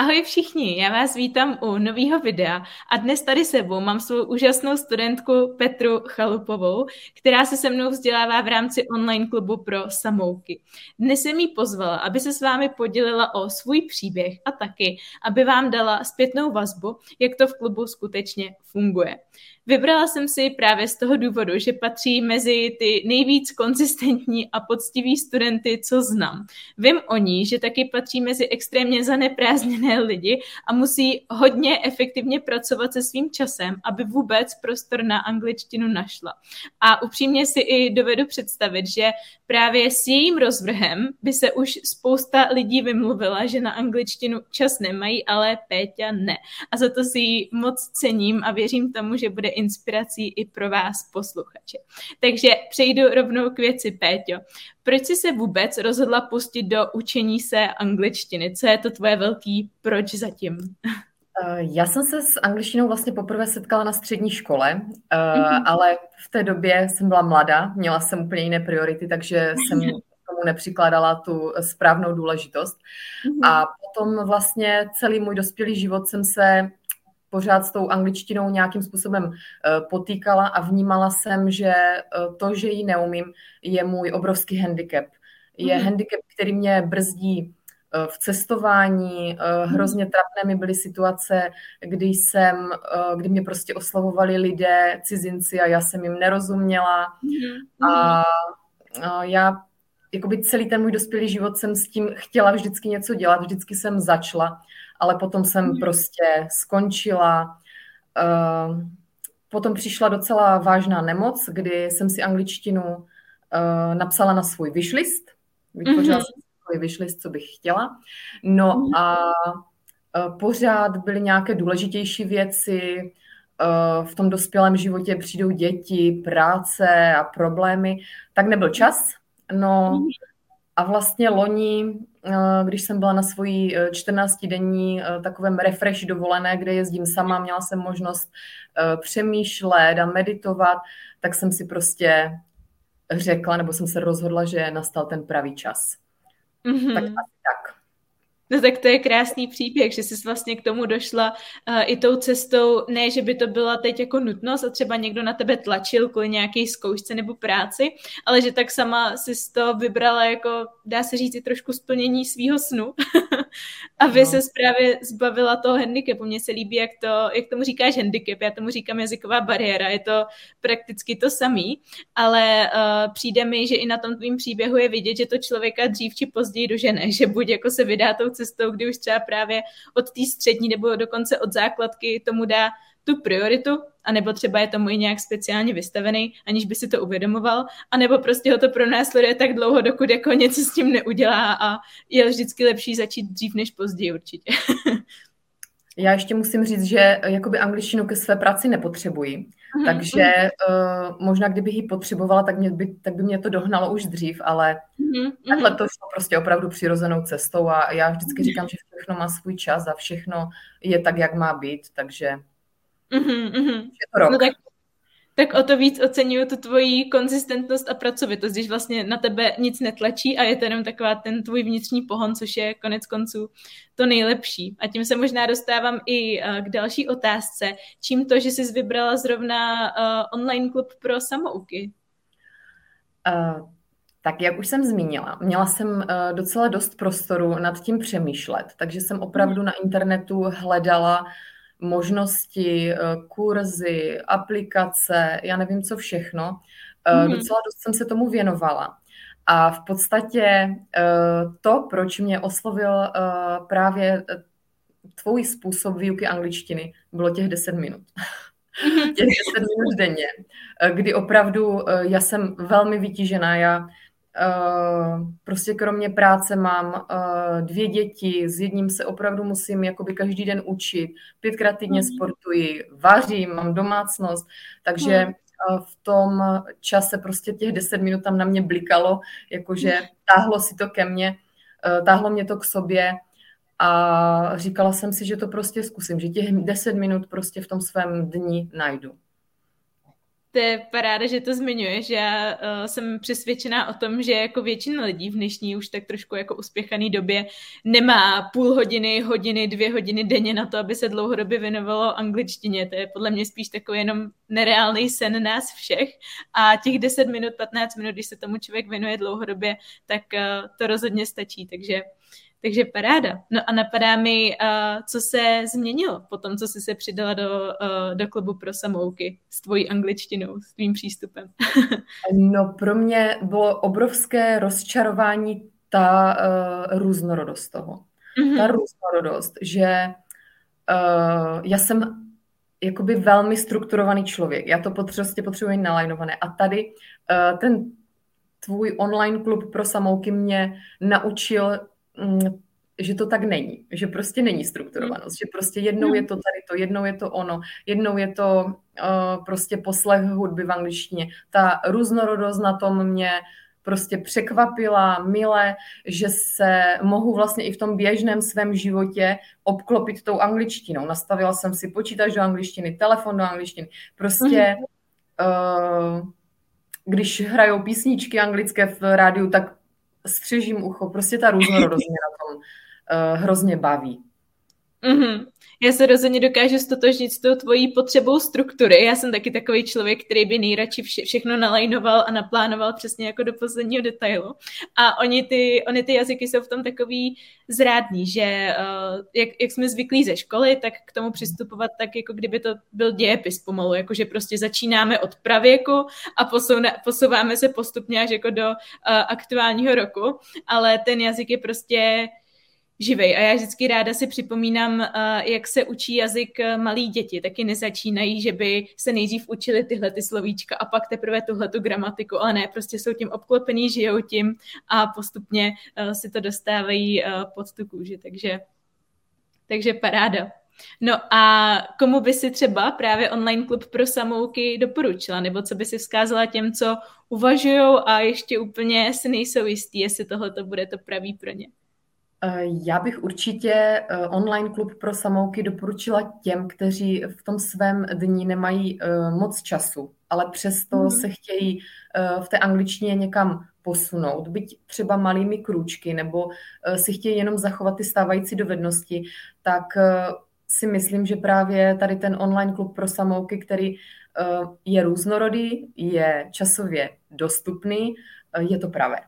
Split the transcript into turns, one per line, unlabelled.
Ahoj všichni, já vás vítám u nového videa a dnes tady sebou mám svou úžasnou studentku Petru Chalupovou, která se se mnou vzdělává v rámci online klubu pro samouky. Dnes jsem jí pozvala, aby se s vámi podělila o svůj příběh a taky, aby vám dala zpětnou vazbu, jak to v klubu skutečně funguje. Vybrala jsem si právě z toho důvodu, že patří mezi ty nejvíc konzistentní a poctiví studenty, co znám. Vím o ní, že taky patří mezi extrémně zaneprázdněné lidi a musí hodně efektivně pracovat se svým časem, aby vůbec prostor na angličtinu našla. A upřímně si i dovedu představit, že právě s jejím rozvrhem by se už spousta lidí vymluvila, že na angličtinu čas nemají, ale Péťa ne. A za to si ji moc cením a věřím tomu, že bude inspirací i pro vás posluchače. Takže přejdu rovnou k věci, Péťo. Proč jsi se vůbec rozhodla pustit do učení se angličtiny? Co je to tvoje velký proč zatím?
Eh, já jsem se s angličtinou vlastně poprvé setkala na střední škole, mm-hmm. ale v té době jsem byla mladá, měla jsem úplně jiné priority, takže jsem tomu nepřikládala tu správnou důležitost. Mm-hmm. A potom vlastně celý můj dospělý život jsem se pořád s tou angličtinou nějakým způsobem eh, potýkala a vnímala jsem, že eh, to, že ji neumím, je můj obrovský handicap. Je mm. handicap, který mě brzdí eh, v cestování. Mhm. Hrozně trapné mi byly situace, kdy jsem, kdy mě prostě oslavovali lidé, cizinci a já jsem jim nerozuměla. Mm. A já jakoby celý ten můj dospělý život jsem s tím chtěla vždycky něco dělat, vždycky jsem začala ale potom jsem mm. prostě skončila. Uh, potom přišla docela vážná nemoc, kdy jsem si angličtinu uh, napsala na svůj wishlist. Vytvořila mm-hmm. jsem svůj wishlist, co bych chtěla. No mm-hmm. a uh, pořád byly nějaké důležitější věci, v tom dospělém životě přijdou děti, práce a problémy, tak nebyl čas. No mhm. A vlastně loni Eh, když jsem byla na svojí 14-denní eh, eh, takovém refresh dovolené, kde jezdím sama, měla jsem možnost přemýšlet a meditovat, tak jsem si prostě řekla, nebo jsem se rozhodla, že nastal ten pravý čas. Mm-hmm. Tak asi tak.
No tak to je krásný příběh, že jsi vlastně k tomu došla uh, i tou cestou, ne, že by to byla teď jako nutnost a třeba někdo na tebe tlačil kvůli nějaké zkoušce nebo práci, ale že tak sama si to vybrala jako, dá se říct, i trošku splnění svýho snu, aby no. se právě zbavila toho handicapu. Mně se líbí, jak, to, jak tomu říkáš handicap, já tomu říkám jazyková bariéra, je to prakticky to samý, ale uh, přijde mi, že i na tom tvým příběhu je vidět, že to člověka dřív či později dožene, že buď jako se vydá tou cestou, kdy už třeba právě od té střední nebo dokonce od základky tomu dá tu prioritu, anebo třeba je tomu i nějak speciálně vystavený, aniž by si to uvědomoval, anebo prostě ho to pronásleduje tak dlouho, dokud jako něco s tím neudělá a je vždycky lepší začít dřív než později určitě.
Já ještě musím říct, že jakoby angličtinu ke své práci nepotřebuji, mm-hmm. takže uh, možná kdybych ji potřebovala, tak, mě by, tak by mě to dohnalo už dřív, ale mm-hmm. takhle to šlo prostě opravdu přirozenou cestou a já vždycky říkám, že všechno má svůj čas a všechno je tak, jak má být, takže mm-hmm.
to rok. No tak tak o to víc oceňuju tu tvoji konzistentnost a pracovitost, když vlastně na tebe nic netlačí a je to jenom taková ten tvůj vnitřní pohon, což je konec konců to nejlepší. A tím se možná dostávám i uh, k další otázce. Čím to, že jsi vybrala zrovna uh, online klub pro samouky?
Uh, tak jak už jsem zmínila, měla jsem docela dost prostoru nad tím přemýšlet, takže jsem opravdu na internetu hledala možnosti, eh, kurzy, aplikace, já nevím co všechno. Mm-hmm. Docela dost jsem se tomu věnovala. A v podstatě eh, to, proč mě oslovil právě tvůj způsob výuky angličtiny, bylo těch 10 minut. Mm-hmm. těch 10 minut denně, kdy opravdu já jsem velmi vytížená. Já prostě kromě práce mám uh, dvě děti, s jedním se opravdu musím jakoby každý den učit, pětkrát týdně mm. sportuji, vařím, mám domácnost, takže uh, v tom čase prostě těch deset minut tam na mě blikalo, jakože mhm. táhlo si to ke mně, táhlo mě to k sobě a říkala jsem si, že to prostě zkusím, že těch deset minut prostě v tom svém dni najdu.
To je paráda, že to zmiňuješ. Já uh, jsem přesvědčená o tom, že jako většina lidí v dnešní už tak trošku jako uspěchaný době nemá půl hodiny, hodiny, dvě hodiny denně na to, aby se dlouhodobě věnovalo angličtině. To je podle mě spíš takový jenom nereálný sen nás všech. A těch 10 minut, 15 minut, když se tomu člověk věnuje dlouhodobě, tak uh, to rozhodně stačí. Takže takže paráda. No a napadá mi, uh, co se změnilo po tom, co jsi se přidala do, uh, do klubu pro samouky s tvojí angličtinou, s tvým přístupem.
no pro mě bylo obrovské rozčarování ta uh, různorodost toho. Mm-hmm. Ta různorodost, že uh, já jsem jakoby velmi strukturovaný člověk. Já to prostě potřebuji nalajnované. A tady uh, ten tvůj online klub pro samouky mě naučil že to tak není, že prostě není strukturovanost, že prostě jednou je to tady to, jednou je to ono, jednou je to uh, prostě poslech hudby v angličtině. Ta různorodost na tom mě prostě překvapila, milé, že se mohu vlastně i v tom běžném svém životě obklopit tou angličtinou. Nastavila jsem si počítač do angličtiny, telefon do angličtiny. Prostě uh, když hrajou písničky anglické v rádiu, tak střežím ucho. Prostě ta různorodost mě na tom uh, hrozně baví.
Mm-hmm. Já se rozhodně dokážu stotožnit s tou tvojí potřebou struktury. Já jsem taky takový člověk, který by nejradši vše, všechno nalajnoval a naplánoval přesně jako do posledního detailu. A oni ty, oni ty jazyky jsou v tom takový zrádný, že uh, jak, jak jsme zvyklí ze školy, tak k tomu přistupovat tak, jako kdyby to byl dějepis pomalu, jakože prostě začínáme od pravěku a posoune, posouváme se postupně až jako do uh, aktuálního roku, ale ten jazyk je prostě živej. A já vždycky ráda si připomínám, eh, jak se učí jazyk eh, malí děti. Taky nezačínají, že by se nejdřív učili tyhle ty slovíčka a pak teprve tuhle tu gramatiku, ale ne, prostě jsou tím obklopený, žijou tím a postupně eh, si to dostávají pod tu kůži. Takže, takže paráda. No a komu by si třeba právě online klub pro samouky doporučila, nebo co by si vzkázala těm, co uvažují a ještě úplně si nejsou jistí, jestli tohle to bude to pravý pro ně?
Eh, já bych určitě eh, online klub pro samouky doporučila těm, kteří v tom svém dní nemají eh, moc času, ale přesto mm. se chtějí v té angličtině někam posunout, byť třeba malými krůčky, nebo si chtějí jenom zachovat ty stávající dovednosti, tak si myslím, že právě tady ten online klub pro samouky, který je různorodý, je časově dostupný, je to pravé.